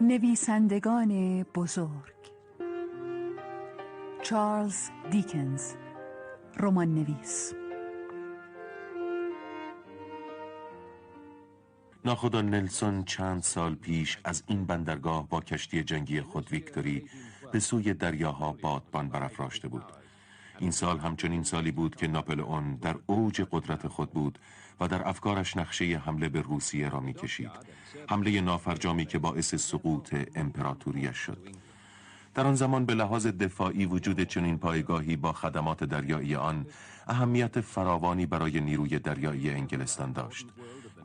نویسندگان بزرگ. چارلز دیکنز رمان نویس. ناخدا نلسون چند سال پیش از این بندرگاه با کشتی جنگی خود ویکتوری به سوی دریاها بادبان برافراشته بود. این سال همچنین سالی بود که ناپلئون در اوج قدرت خود بود و در افکارش نقشه حمله به روسیه را می‌کشید. حمله نافرجامی که باعث سقوط امپراتوریش شد. در آن زمان به لحاظ دفاعی وجود چنین پایگاهی با خدمات دریایی آن اهمیت فراوانی برای نیروی دریایی انگلستان داشت.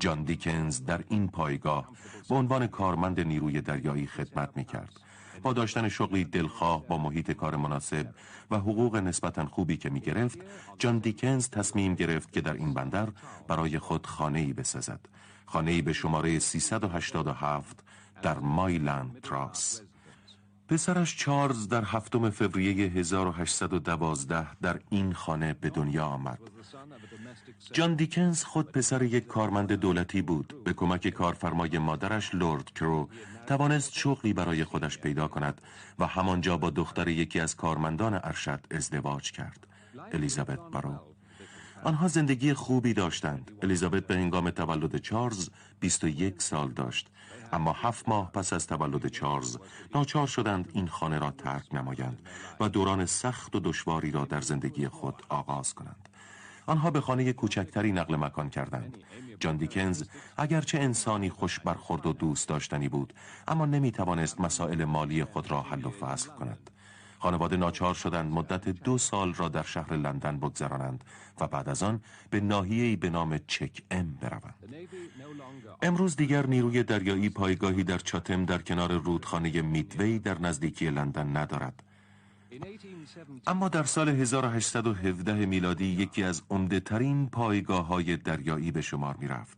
جان دیکنز در این پایگاه به عنوان کارمند نیروی دریایی خدمت می کرد با داشتن شغلی دلخواه با محیط کار مناسب و حقوق نسبتا خوبی که می گرفت جان دیکنز تصمیم گرفت که در این بندر برای خود خانه ای بسازد. خانه ای به شماره 387 در مایلند تراس پسرش چارلز در هفتم فوریه 1812 در این خانه به دنیا آمد. جان دیکنز خود پسر یک کارمند دولتی بود. به کمک کارفرمای مادرش لورد کرو توانست شغلی برای خودش پیدا کند و همانجا با دختر یکی از کارمندان ارشد ازدواج کرد. الیزابت برو آنها زندگی خوبی داشتند. الیزابت به هنگام تولد چارلز 21 سال داشت اما هفت ماه پس از تولد چارلز ناچار شدند این خانه را ترک نمایند و دوران سخت و دشواری را در زندگی خود آغاز کنند آنها به خانه کوچکتری نقل مکان کردند جان دیکنز اگرچه انسانی خوش برخورد و دوست داشتنی بود اما نمی توانست مسائل مالی خود را حل و فصل کند خانواده ناچار شدند مدت دو سال را در شهر لندن بگذرانند و بعد از آن به ناحیه‌ای به نام چک ام بروند. امروز دیگر نیروی دریایی پایگاهی در چاتم در کنار رودخانه میدوی در نزدیکی لندن ندارد. اما در سال 1817 میلادی یکی از عمده ترین پایگاه های دریایی به شمار می رفت.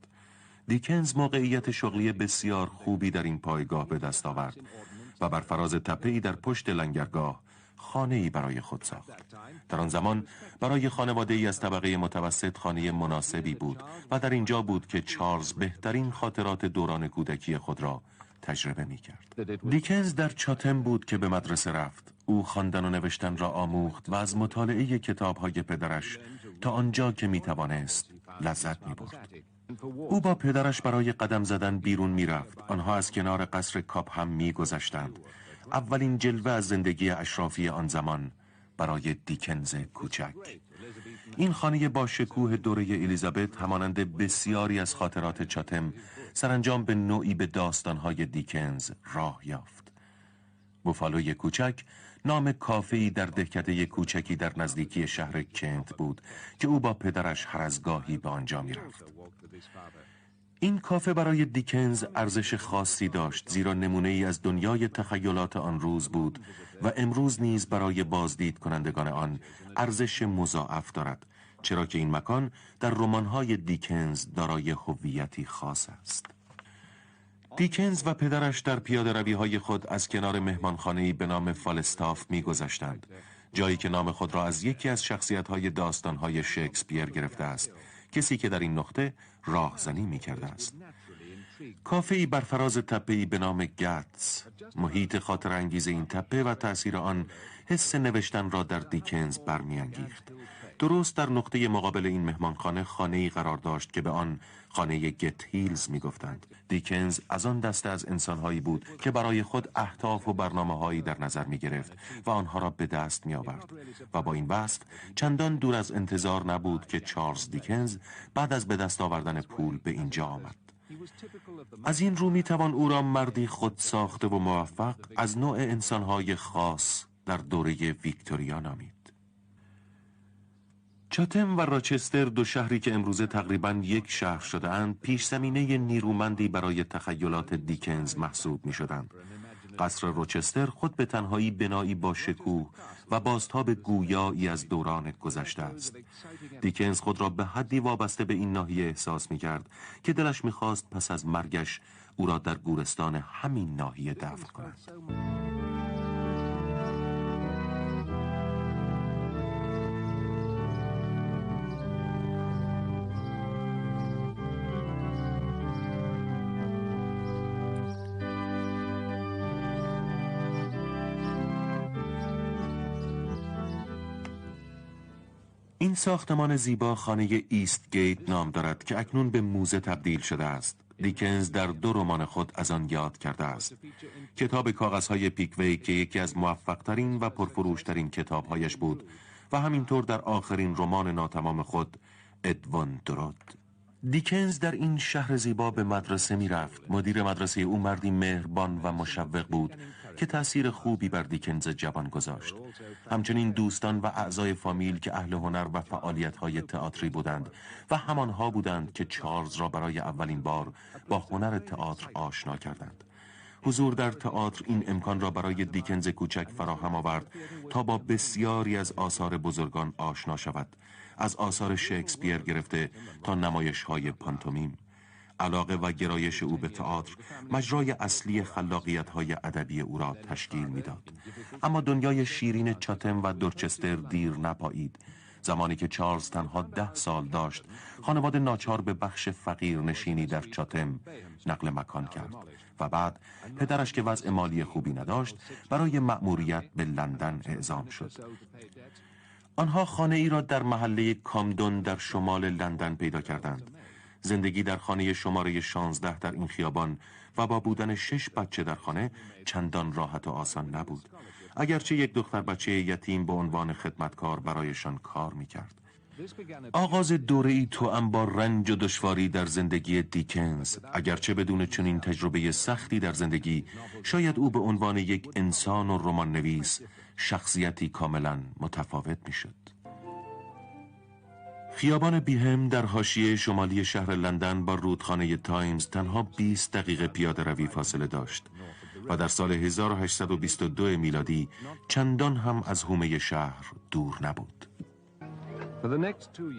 دیکنز موقعیت شغلی بسیار خوبی در این پایگاه به دست آورد و بر فراز تپهی در پشت لنگرگاه خانه ای برای خود ساخت. در آن زمان برای خانواده ای از طبقه متوسط خانه مناسبی بود و در اینجا بود که چارلز بهترین خاطرات دوران کودکی خود را تجربه می کرد دیکنز در چاتم بود که به مدرسه رفت. او خواندن و نوشتن را آموخت و از مطالعه کتاب های پدرش تا آنجا که می توانست لذت می برد او با پدرش برای قدم زدن بیرون می رفت آنها از کنار قصر کاپ هم می گذشتند اولین جلوه از زندگی اشرافی آن زمان برای دیکنز کوچک. این خانه با شکوه دوره الیزابت همانند بسیاری از خاطرات چاتم سرانجام به نوعی به داستانهای دیکنز راه یافت. بوفالوی کوچک نام کافه‌ای در دهکده کوچکی در نزدیکی شهر کنت بود که او با پدرش هر از گاهی به آنجا می‌رفت. این کافه برای دیکنز ارزش خاصی داشت زیرا نمونه ای از دنیای تخیلات آن روز بود و امروز نیز برای بازدید کنندگان آن ارزش مضاعف دارد چرا که این مکان در رمان‌های دیکنز دارای هویتی خاص است. دیکنز و پدرش در پیاده روی های خود از کنار مهمانخانه‌ای به نام فالستاف میگذشتند. جایی که نام خود را از یکی از شخصیت های داستان های شکسپیر گرفته است. کسی که در این نقطه راهزنی می کرده است. کافه بر فراز تپه به نام گتس محیط خاطر انگیز این تپه و تأثیر آن حس نوشتن را در دیکنز برمیانگیخت. درست در نقطه مقابل این مهمانخانه خانه ای قرار داشت که به آن خانه گت هیلز می گفتند. دیکنز از آن دسته از انسانهایی بود که برای خود اهداف و برنامه هایی در نظر می گرفت و آنها را به دست می آورد و با این وصف چندان دور از انتظار نبود که چارلز دیکنز بعد از به دست آوردن پول به اینجا آمد. از این رو می توان او را مردی خود ساخته و موفق از نوع انسانهای خاص در دوره ویکتوریا نامید. چاتم و راچستر دو شهری که امروزه تقریبا یک شهر شده اند پیش زمینه نیرومندی برای تخیلات دیکنز محسوب می شدند. قصر روچستر خود به تنهایی بنایی با شکوه و بازتاب گویایی از دوران گذشته است دیکنز خود را به حدی وابسته به این ناحیه احساس می کرد که دلش می خواست پس از مرگش او را در گورستان همین ناحیه دفن کند این ساختمان زیبا خانه ایست گیت نام دارد که اکنون به موزه تبدیل شده است. دیکنز در دو رمان خود از آن یاد کرده است. کتاب کاغذهای پیکوی که یکی از موفقترین و پرفروشترین کتابهایش بود و همینطور در آخرین رمان ناتمام خود ادوان درود. دیکنز در این شهر زیبا به مدرسه می رفت مدیر مدرسه او مردی مهربان و مشوق بود. که تأثیر خوبی بر دیکنز جوان گذاشت. همچنین دوستان و اعضای فامیل که اهل هنر و فعالیت های تئاتری بودند و همانها بودند که چارلز را برای اولین بار با هنر تئاتر آشنا کردند. حضور در تئاتر این امکان را برای دیکنز کوچک فراهم آورد تا با بسیاری از آثار بزرگان آشنا شود. از آثار شکسپیر گرفته تا نمایش های پانتومیم. علاقه و گرایش او به تئاتر مجرای اصلی خلاقیت های ادبی او را تشکیل می‌داد. اما دنیای شیرین چاتم و دورچستر دیر نپایید. زمانی که چارلز تنها ده سال داشت خانواده ناچار به بخش فقیر نشینی در چاتم نقل مکان کرد و بعد پدرش که وضع مالی خوبی نداشت برای مأموریت به لندن اعزام شد. آنها خانه ای را در محله کامدون در شمال لندن پیدا کردند. زندگی در خانه شماره 16 در این خیابان و با بودن شش بچه در خانه چندان راحت و آسان نبود. اگرچه یک دختر بچه یتیم به عنوان خدمتکار برایشان کار می‌کرد. آغاز دوره ای تو هم با رنج و دشواری در زندگی دیکنز. اگرچه بدون چنین تجربه سختی در زندگی شاید او به عنوان یک انسان و رمان نویس شخصیتی کاملا متفاوت می‌شد. خیابان بیهم در حاشیه شمالی شهر لندن با رودخانه تایمز تنها 20 دقیقه پیاده روی فاصله داشت و در سال 1822 میلادی چندان هم از حومه شهر دور نبود.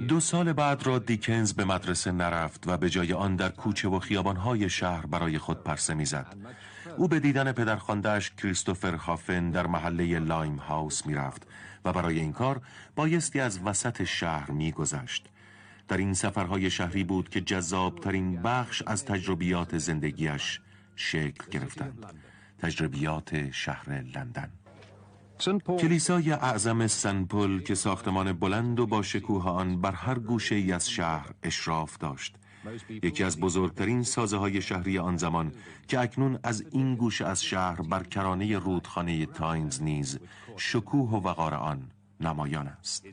دو سال بعد را دیکنز به مدرسه نرفت و به جای آن در کوچه و خیابانهای شهر برای خود پرسه می‌زد. او به دیدن پدرخواندهش کریستوفر هافن در محله لایم هاوس می‌رفت و برای این کار بایستی از وسط شهر میگذشت. در این سفرهای شهری بود که جذابترین بخش از تجربیات زندگیش شکل گرفتند. تجربیات شهر لندن. کلیسای اعظم سنپل که ساختمان بلند و با شکوه آن بر هر گوشه ای از شهر اشراف داشت یکی از بزرگترین سازه های شهری آن زمان که اکنون از این گوشه از شهر بر کرانه رودخانه تاینز نیز شکوه و وقار آن نمایان است.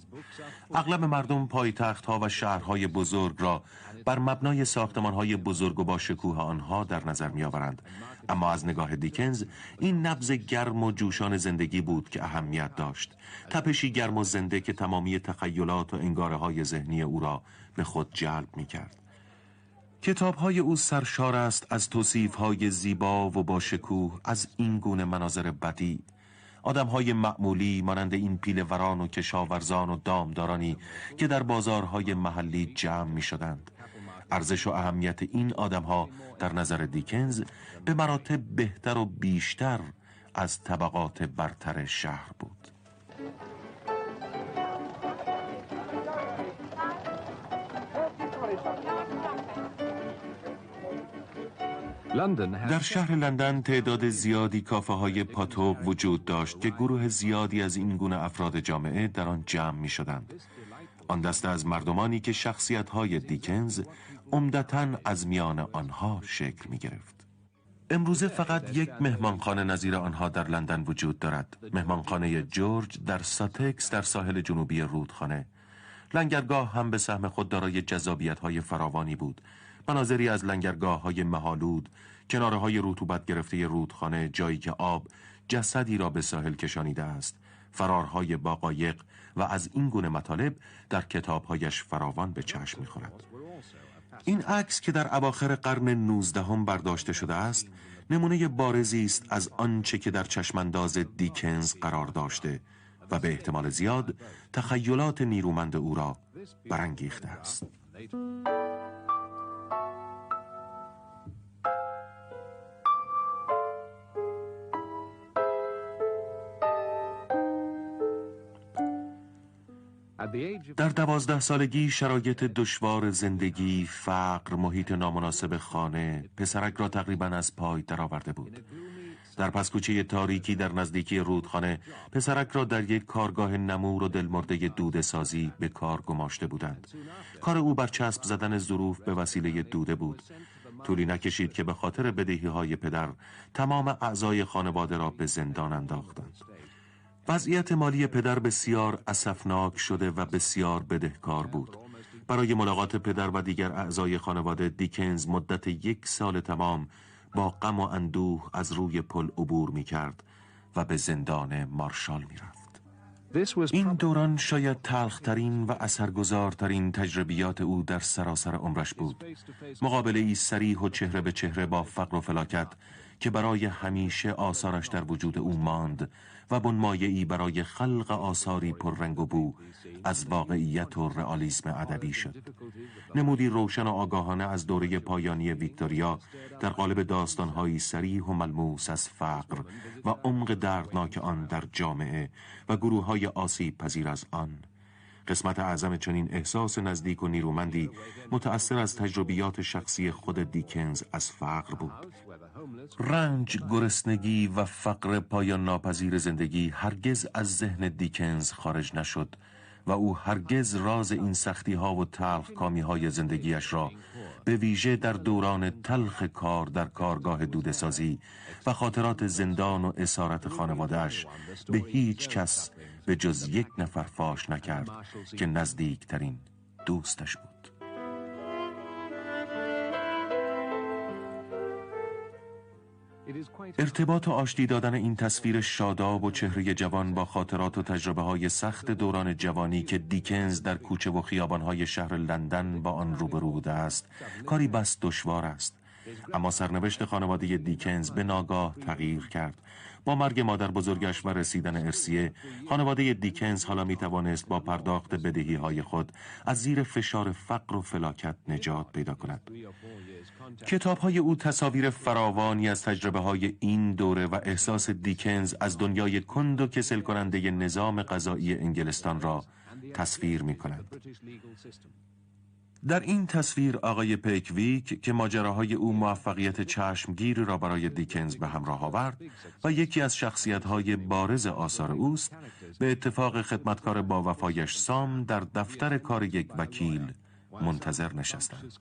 اغلب مردم پایتخت ها و شهرهای بزرگ را بر مبنای ساختمان های بزرگ و با شکوه آنها در نظر می آورند اما از نگاه دیکنز این نبز گرم و جوشان زندگی بود که اهمیت داشت. تپشی گرم و زنده که تمامی تخیلات و انگاره های ذهنی او را به خود جلب می کرد کتاب های او سرشار است از توصیف های زیبا و با شکوه از این گونه مناظر بدی. آدم های معمولی مانند این پیل وران و کشاورزان و دامدارانی که در بازارهای محلی جمع می شدند ارزش و اهمیت این آدم ها در نظر دیکنز به مراتب بهتر و بیشتر از طبقات برتر شهر بود. در شهر لندن تعداد زیادی کافه های پاتوق وجود داشت که گروه زیادی از این گونه افراد جامعه در آن جمع می شدند. آن دسته از مردمانی که شخصیت های دیکنز عمدتا از میان آنها شکل می گرفت. امروزه فقط یک مهمانخانه نظیر آنها در لندن وجود دارد. مهمانخانه جورج در ساتکس در ساحل جنوبی رودخانه. لنگرگاه هم به سهم خود دارای جذابیت های فراوانی بود. مناظری از لنگرگاه های مهالود، کناره های رطوبت گرفته رودخانه جایی که آب جسدی را به ساحل کشانیده است. فرارهای باقایق و از این گونه مطالب در کتابهایش فراوان به چشم می‌خورد. این عکس که در اواخر قرن نوزدهم برداشته شده است نمونه بارزی است از آنچه که در چشمانداز دیکنز قرار داشته و به احتمال زیاد تخیلات نیرومند او را برانگیخته است در دوازده سالگی شرایط دشوار زندگی، فقر، محیط نامناسب خانه، پسرک را تقریبا از پای درآورده بود. در پسکوچه تاریکی در نزدیکی رودخانه پسرک را در یک کارگاه نمور و دلمرده دوده سازی به کار گماشته بودند. کار او بر چسب زدن ظروف به وسیله دوده بود. طولی نکشید که به خاطر بدهی های پدر تمام اعضای خانواده را به زندان انداختند. وضعیت مالی پدر بسیار اسفناک شده و بسیار بدهکار بود برای ملاقات پدر و دیگر اعضای خانواده دیکنز مدت یک سال تمام با غم و اندوه از روی پل عبور می کرد و به زندان مارشال می رفت. این دوران شاید تلخترین و اثرگذارترین تجربیات او در سراسر عمرش بود مقابله ای سریح و چهره به چهره با فقر و فلاکت که برای همیشه آثارش در وجود او ماند و بنمایه‌ای برای خلق آثاری رنگ و بو از واقعیت و رئالیسم ادبی شد. نمودی روشن و آگاهانه از دوره پایانی ویکتوریا در قالب داستانهایی سریح و ملموس از فقر و عمق دردناک آن در جامعه و گروه های آسیب پذیر از آن. قسمت اعظم چنین احساس نزدیک و نیرومندی متأثر از تجربیات شخصی خود دیکنز از فقر بود. رنج، گرسنگی و فقر پایان ناپذیر زندگی هرگز از ذهن دیکنز خارج نشد و او هرگز راز این سختی ها و تلخ کامی های زندگیش را به ویژه در دوران تلخ کار در کارگاه دودسازی و خاطرات زندان و اسارت خانوادهش به هیچ کس به جز یک نفر فاش نکرد که نزدیکترین دوستش بود. ارتباط و آشتی دادن این تصویر شاداب و چهره جوان با خاطرات و تجربه های سخت دوران جوانی که دیکنز در کوچه و خیابان شهر لندن با آن روبرو بوده است کاری بس دشوار است. اما سرنوشت خانواده دیکنز به ناگاه تغییر کرد. با مرگ مادر بزرگش و رسیدن ارسیه خانواده دیکنز حالا می توانست با پرداخت بدهی های خود از زیر فشار فقر و فلاکت نجات پیدا کند کتاب های او تصاویر فراوانی از تجربه های این دوره و احساس دیکنز از دنیای کند و کسل کننده نظام قضایی انگلستان را تصویر می کند. در این تصویر آقای پیکویک که ماجراهای او موفقیت چشمگیر را برای دیکنز به همراه آورد و یکی از شخصیت‌های بارز آثار اوست به اتفاق خدمتکار با وفایش سام در دفتر کار یک وکیل منتظر نشستند.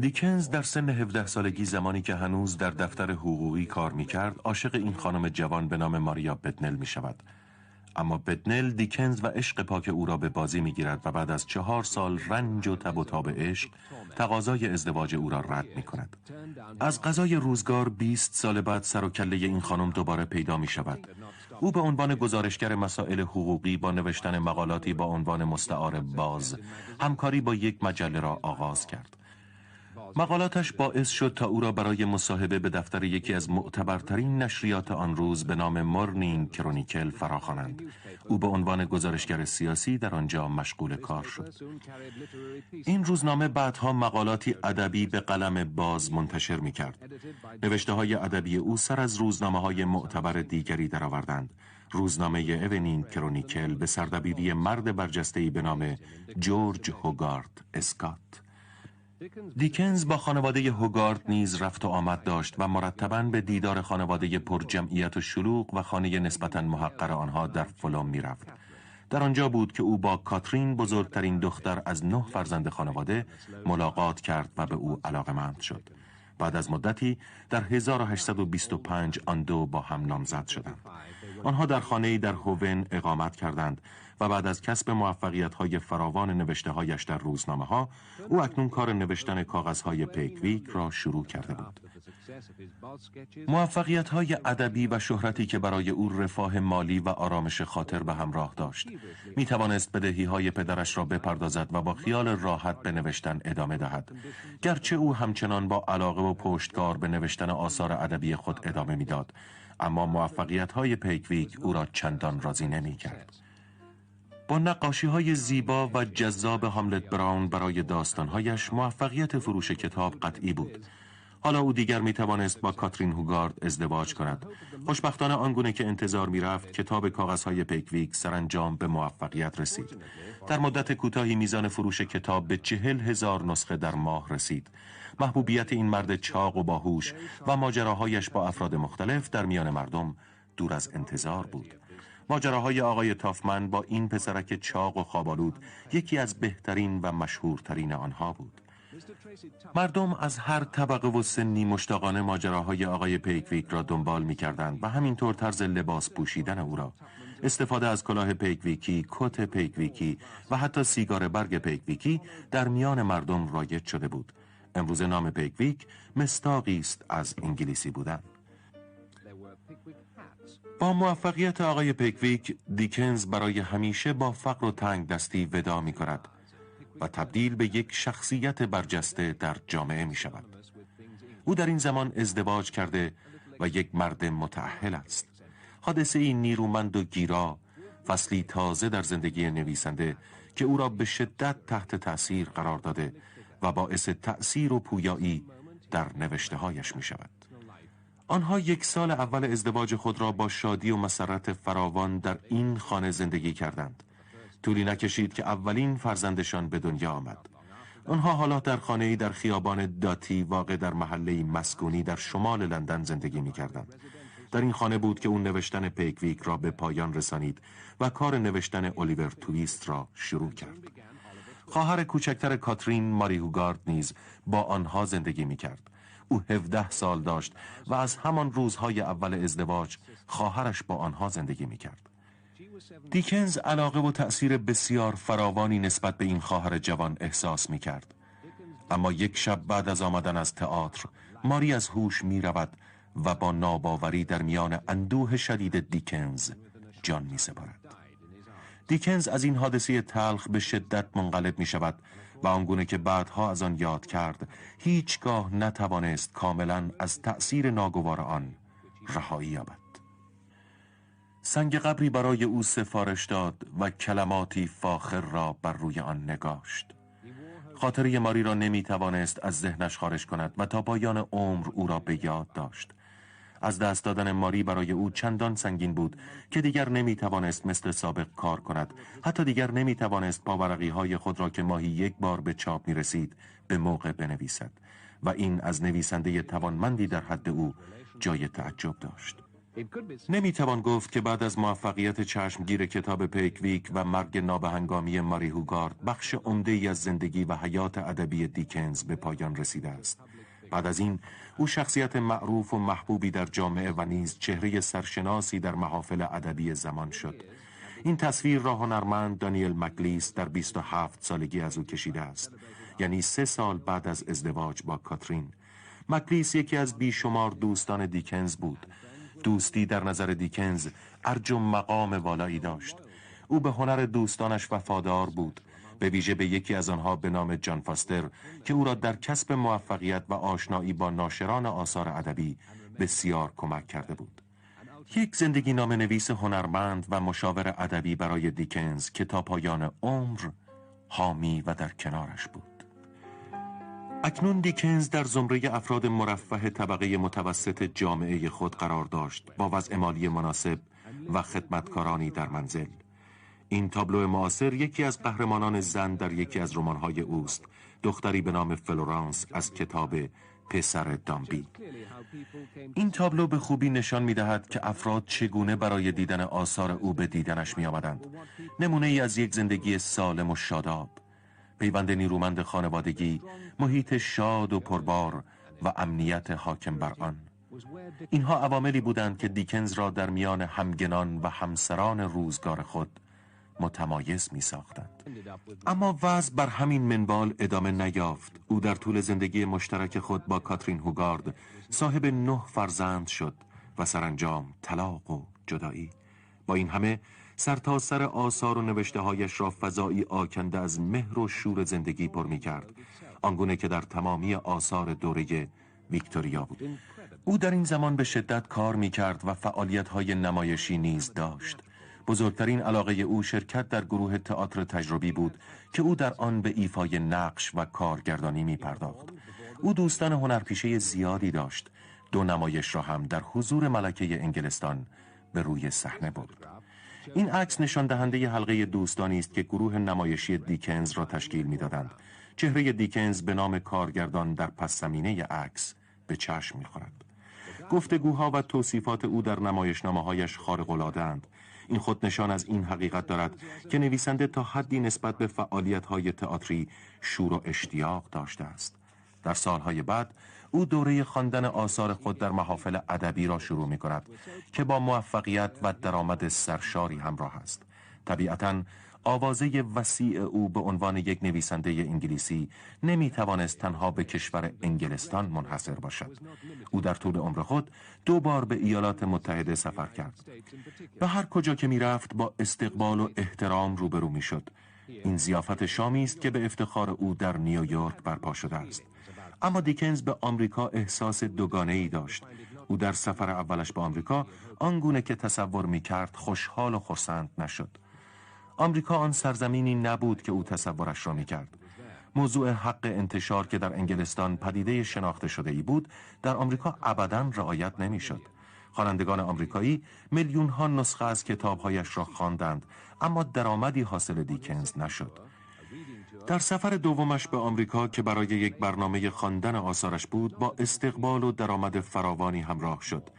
دیکنز در سن 17 سالگی زمانی که هنوز در دفتر حقوقی کار می کرد عاشق این خانم جوان به نام ماریا بتنل می شود اما بتنل دیکنز و عشق پاک او را به بازی می گیرد و بعد از چهار سال رنج و تب و تاب عشق تقاضای ازدواج او را رد می کند از قضای روزگار 20 سال بعد سر و کله این خانم دوباره پیدا می شود او به عنوان گزارشگر مسائل حقوقی با نوشتن مقالاتی با عنوان مستعار باز همکاری با یک مجله را آغاز کرد. مقالاتش باعث شد تا او را برای مصاحبه به دفتر یکی از معتبرترین نشریات آن روز به نام مورنینگ کرونیکل فراخوانند. او به عنوان گزارشگر سیاسی در آنجا مشغول کار شد. این روزنامه بعدها مقالاتی ادبی به قلم باز منتشر می کرد. نوشته های ادبی او سر از روزنامه های معتبر دیگری درآوردند. روزنامه اونینگ کرونیکل به سردبیری مرد برجسته‌ای به نام جورج هوگارد اسکات دیکنز با خانواده هوگارد نیز رفت و آمد داشت و مرتبا به دیدار خانواده پر جمعیت و شلوغ و خانه نسبتا محقر آنها در فلوم می رفت. در آنجا بود که او با کاترین بزرگترین دختر از نه فرزند خانواده ملاقات کرد و به او علاقمند شد. بعد از مدتی در 1825 آن دو با هم نامزد شدند. آنها در خانه در هوون اقامت کردند و بعد از کسب موفقیت های فراوان نوشته هایش در روزنامه ها او اکنون کار نوشتن کاغذ های پیکویک را شروع کرده بود. موفقیت های ادبی و شهرتی که برای او رفاه مالی و آرامش خاطر به همراه داشت. می توانست بدهی های پدرش را بپردازد و با خیال راحت به نوشتن ادامه دهد. گرچه او همچنان با علاقه و پشتکار به نوشتن آثار ادبی خود ادامه می‌داد اما موفقیت های پیکویک او را چندان راضی نمی کرد. با نقاشی های زیبا و جذاب هاملت براون برای داستانهایش موفقیت فروش کتاب قطعی بود. حالا او دیگر می توانست با کاترین هوگارد ازدواج کند. خوشبختانه آنگونه که انتظار می رفت کتاب کاغذهای پیکویک سرانجام به موفقیت رسید. در مدت کوتاهی میزان فروش کتاب به چهل هزار نسخه در ماه رسید. محبوبیت این مرد چاق و باهوش و ماجراهایش با افراد مختلف در میان مردم دور از انتظار بود. ماجراهای آقای تافمن با این پسرک چاق و خوابالود یکی از بهترین و مشهورترین آنها بود. مردم از هر طبقه و سنی مشتاقانه ماجراهای آقای پیکویک را دنبال می کردند و همینطور طرز لباس پوشیدن او را. استفاده از کلاه پیکویکی، کت پیکویکی و حتی سیگار برگ پیکویکی در میان مردم رایج شده بود. امروز نام پیکویک مصداقی است از انگلیسی بودن. با موفقیت آقای پیکویک دیکنز برای همیشه با فقر و تنگ دستی وداع می کند و تبدیل به یک شخصیت برجسته در جامعه می شود او در این زمان ازدواج کرده و یک مرد متعهل است. حادثه این نیرومند و گیرا فصلی تازه در زندگی نویسنده که او را به شدت تحت تأثیر قرار داده و باعث تأثیر و پویایی در نوشته هایش می شود آنها یک سال اول ازدواج خود را با شادی و مسرت فراوان در این خانه زندگی کردند طولی نکشید که اولین فرزندشان به دنیا آمد آنها حالا در خانه در خیابان داتی واقع در محله مسکونی در شمال لندن زندگی می کردند. در این خانه بود که اون نوشتن پیکویک را به پایان رسانید و کار نوشتن الیور تویست را شروع کرد. خواهر کوچکتر کاترین ماری هوگارد نیز با آنها زندگی می کرد. او 17 سال داشت و از همان روزهای اول ازدواج خواهرش با آنها زندگی می کرد. دیکنز علاقه و تأثیر بسیار فراوانی نسبت به این خواهر جوان احساس می کرد. اما یک شب بعد از آمدن از تئاتر ماری از هوش می رود و با ناباوری در میان اندوه شدید دیکنز جان می سپارد. دیکنز از این حادثه تلخ به شدت منقلب می شود و آنگونه که بعدها از آن یاد کرد هیچگاه نتوانست کاملا از تأثیر ناگوار آن رهایی یابد. سنگ قبری برای او سفارش داد و کلماتی فاخر را بر روی آن نگاشت. خاطره ماری را نمی توانست از ذهنش خارج کند و تا پایان عمر او را به یاد داشت. از دست دادن ماری برای او چندان سنگین بود که دیگر نمی توانست مثل سابق کار کند. حتی دیگر نمی توانست پاورقی های خود را که ماهی یک بار به چاپ می رسید به موقع بنویسد و این از نویسنده توانمندی در حد او جای تعجب داشت. نمی توان گفت که بعد از موفقیت چشمگیر کتاب پیکویک و مرگ نابهنگامی ماری هوگارد بخش عمده ای از زندگی و حیات ادبی دیکنز به پایان رسیده است. بعد از این او شخصیت معروف و محبوبی در جامعه و نیز چهره سرشناسی در محافل ادبی زمان شد. این تصویر را هنرمند دانیل مکلیس در 27 سالگی از او کشیده است. یعنی سه سال بعد از ازدواج با کاترین. مکلیس یکی از بیشمار دوستان دیکنز بود. دوستی در نظر دیکنز ارج و مقام والایی داشت. او به هنر دوستانش وفادار بود. به ویژه به یکی از آنها به نام جان فاستر که او را در کسب موفقیت و آشنایی با ناشران آثار ادبی بسیار کمک کرده بود. یک زندگی نام نویس هنرمند و مشاور ادبی برای دیکنز که تا پایان عمر حامی و در کنارش بود. اکنون دیکنز در زمره افراد مرفه طبقه متوسط جامعه خود قرار داشت با وضع مالی مناسب و خدمتکارانی در منزل. این تابلو معاصر یکی از قهرمانان زن در یکی از رمان‌های اوست. دختری به نام فلورانس از کتاب پسر دامبی. این تابلو به خوبی نشان می دهد که افراد چگونه برای دیدن آثار او به دیدنش می آمدند نمونه ای از یک زندگی سالم و شاداب. پیوند نیرومند خانوادگی محیط شاد و پربار و امنیت حاکم بر آن. اینها عواملی بودند که دیکنز را در میان همگنان و همسران روزگار خود متمایز می ساختند. اما وضع بر همین منوال ادامه نیافت. او در طول زندگی مشترک خود با کاترین هوگارد صاحب نه فرزند شد و سرانجام طلاق و جدایی. با این همه سر سر آثار و نوشته هایش را فضایی آکنده از مهر و شور زندگی پر می کرد آنگونه که در تمامی آثار دوره ویکتوریا بود. او در این زمان به شدت کار می کرد و فعالیت های نمایشی نیز داشت. بزرگترین علاقه او شرکت در گروه تئاتر تجربی بود که او در آن به ایفای نقش و کارگردانی می پرداخت. او دوستان هنرپیشه زیادی داشت. دو نمایش را هم در حضور ملکه انگلستان به روی صحنه برد. این عکس نشان دهنده حلقه دوستانی است که گروه نمایشی دیکنز را تشکیل می‌دادند. چهره دیکنز به نام کارگردان در پس زمینه عکس به چشم می‌خورد. گفتگوها و توصیفات او در نمایشنامه هایش خارق این خود نشان از این حقیقت دارد که نویسنده تا حدی نسبت به فعالیت های تئاتری شور و اشتیاق داشته است. در سالهای بعد او دوره خواندن آثار خود در محافل ادبی را شروع می کند که با موفقیت و درآمد سرشاری همراه است. طبیعتا آوازه وسیع او به عنوان یک نویسنده انگلیسی نمی توانست تنها به کشور انگلستان منحصر باشد. او در طول عمر خود دو بار به ایالات متحده سفر کرد. و هر کجا که می رفت با استقبال و احترام روبرو می شد. این زیافت شامی است که به افتخار او در نیویورک برپا شده است. اما دیکنز به آمریکا احساس دوگانه ای داشت. او در سفر اولش به آمریکا آنگونه که تصور می کرد خوشحال و خرسند نشد. آمریکا آن سرزمینی نبود که او تصورش را می کرد. موضوع حق انتشار که در انگلستان پدیده شناخته شده ای بود در آمریکا ابدا رعایت نمی‌شد. خوانندگان آمریکایی میلیون ها نسخه از کتابهایش را خواندند اما درآمدی حاصل دیکنز نشد. در سفر دومش به آمریکا که برای یک برنامه خواندن آثارش بود با استقبال و درآمد فراوانی همراه شد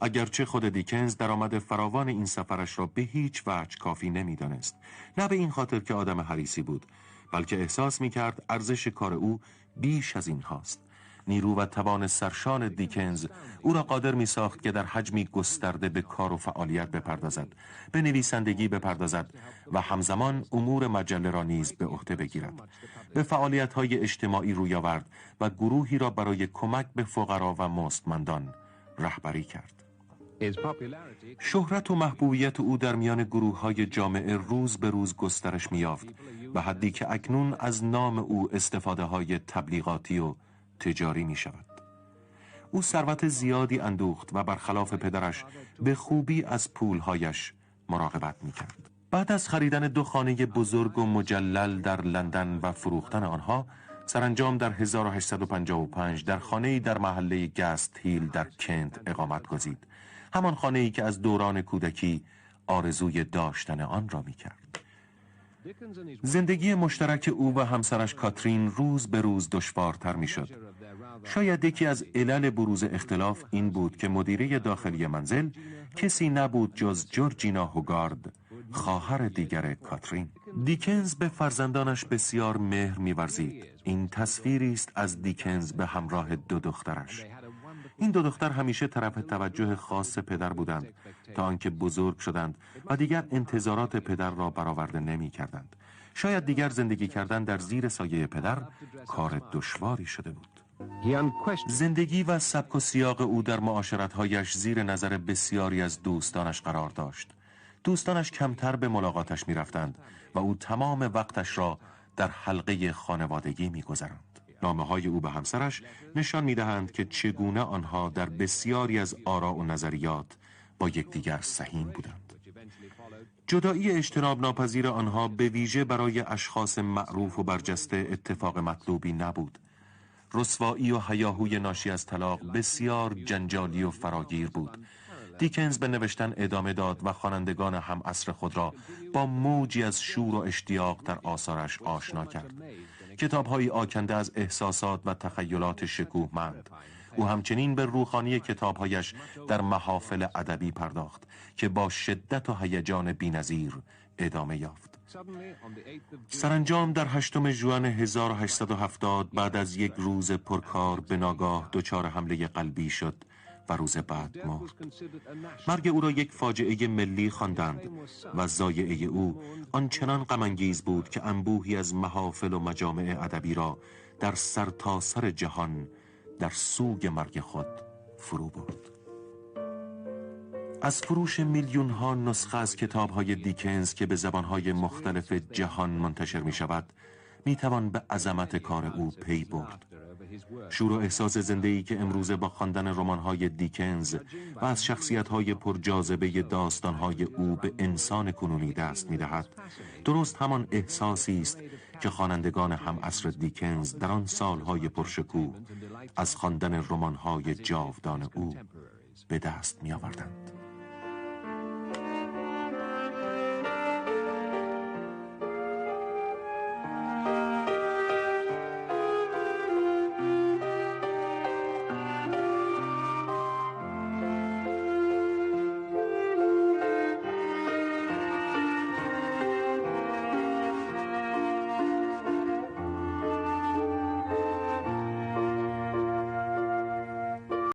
اگرچه خود دیکنز درآمد فراوان این سفرش را به هیچ وجه کافی نمی‌دانست. نه به این خاطر که آدم حریصی بود بلکه احساس می کرد ارزش کار او بیش از این هاست. نیرو و توان سرشان دیکنز او را قادر می ساخت که در حجمی گسترده به کار و فعالیت بپردازد به نویسندگی بپردازد و همزمان امور مجله را نیز به عهده بگیرد. به فعالیت های اجتماعی روی آورد و گروهی را برای کمک به فقرا و مستمندان رهبری کرد. شهرت و محبوبیت او در میان گروه های جامعه روز به روز گسترش میافت و حدی که اکنون از نام او استفاده های تبلیغاتی و تجاری می شود. او ثروت زیادی اندوخت و برخلاف پدرش به خوبی از پولهایش مراقبت می کرد. بعد از خریدن دو خانه بزرگ و مجلل در لندن و فروختن آنها سرانجام در 1855 در خانه در محله گست هیل در کنت اقامت گزید همان خانه ای که از دوران کودکی آرزوی داشتن آن را می کرد. زندگی مشترک او و همسرش کاترین روز به روز دشوارتر می شد. شاید یکی از علل بروز اختلاف این بود که مدیره داخلی منزل کسی نبود جز جورجینا هوگارد خواهر دیگر کاترین دیکنز به فرزندانش بسیار مهر میورزید این تصویری است از دیکنز به همراه دو دخترش این دو دختر همیشه طرف توجه خاص پدر بودند تا آنکه بزرگ شدند و دیگر انتظارات پدر را برآورده نمی کردند. شاید دیگر زندگی کردن در زیر سایه پدر کار دشواری شده بود. زندگی و سبک و سیاق او در معاشرتهایش زیر نظر بسیاری از دوستانش قرار داشت. دوستانش کمتر به ملاقاتش می رفتند و او تمام وقتش را در حلقه خانوادگی می گذرند. نامه های او به همسرش نشان می دهند که چگونه آنها در بسیاری از آراء و نظریات با یکدیگر سهیم بودند. جدایی اجتناب ناپذیر آنها به ویژه برای اشخاص معروف و برجسته اتفاق مطلوبی نبود. رسوایی و حیاهوی ناشی از طلاق بسیار جنجالی و فراگیر بود. دیکنز به نوشتن ادامه داد و خوانندگان هم اصر خود را با موجی از شور و اشتیاق در آثارش آشنا کرد. کتابهایی آکنده از احساسات و تخیلات شکوهمند. او همچنین به روخانی کتابهایش در محافل ادبی پرداخت که با شدت و هیجان بینظیر ادامه یافت. سرانجام در هشتم جوان 1870 بعد از یک روز پرکار به ناگاه دچار حمله قلبی شد. و روز بعد مرد. مرگ او را یک فاجعه ملی خواندند و زایعه او آنچنان غمانگیز بود که انبوهی از محافل و مجامع ادبی را در سرتاسر سر جهان در سوگ مرگ خود فرو برد. از فروش میلیون ها نسخه از کتاب های دیکنز که به زبان های مختلف جهان منتشر می شود می توان به عظمت کار او پی برد. شور و احساس زندگی که امروزه با خواندن رمان‌های دیکنز و از شخصیت‌های پرجاذبه داستان‌های او به انسان کنونی دست می‌دهد درست همان احساسی است که خوانندگان هم عصر دیکنز در آن سالهای پرشکوه از خواندن رمان‌های جاودان او به دست می آوردند.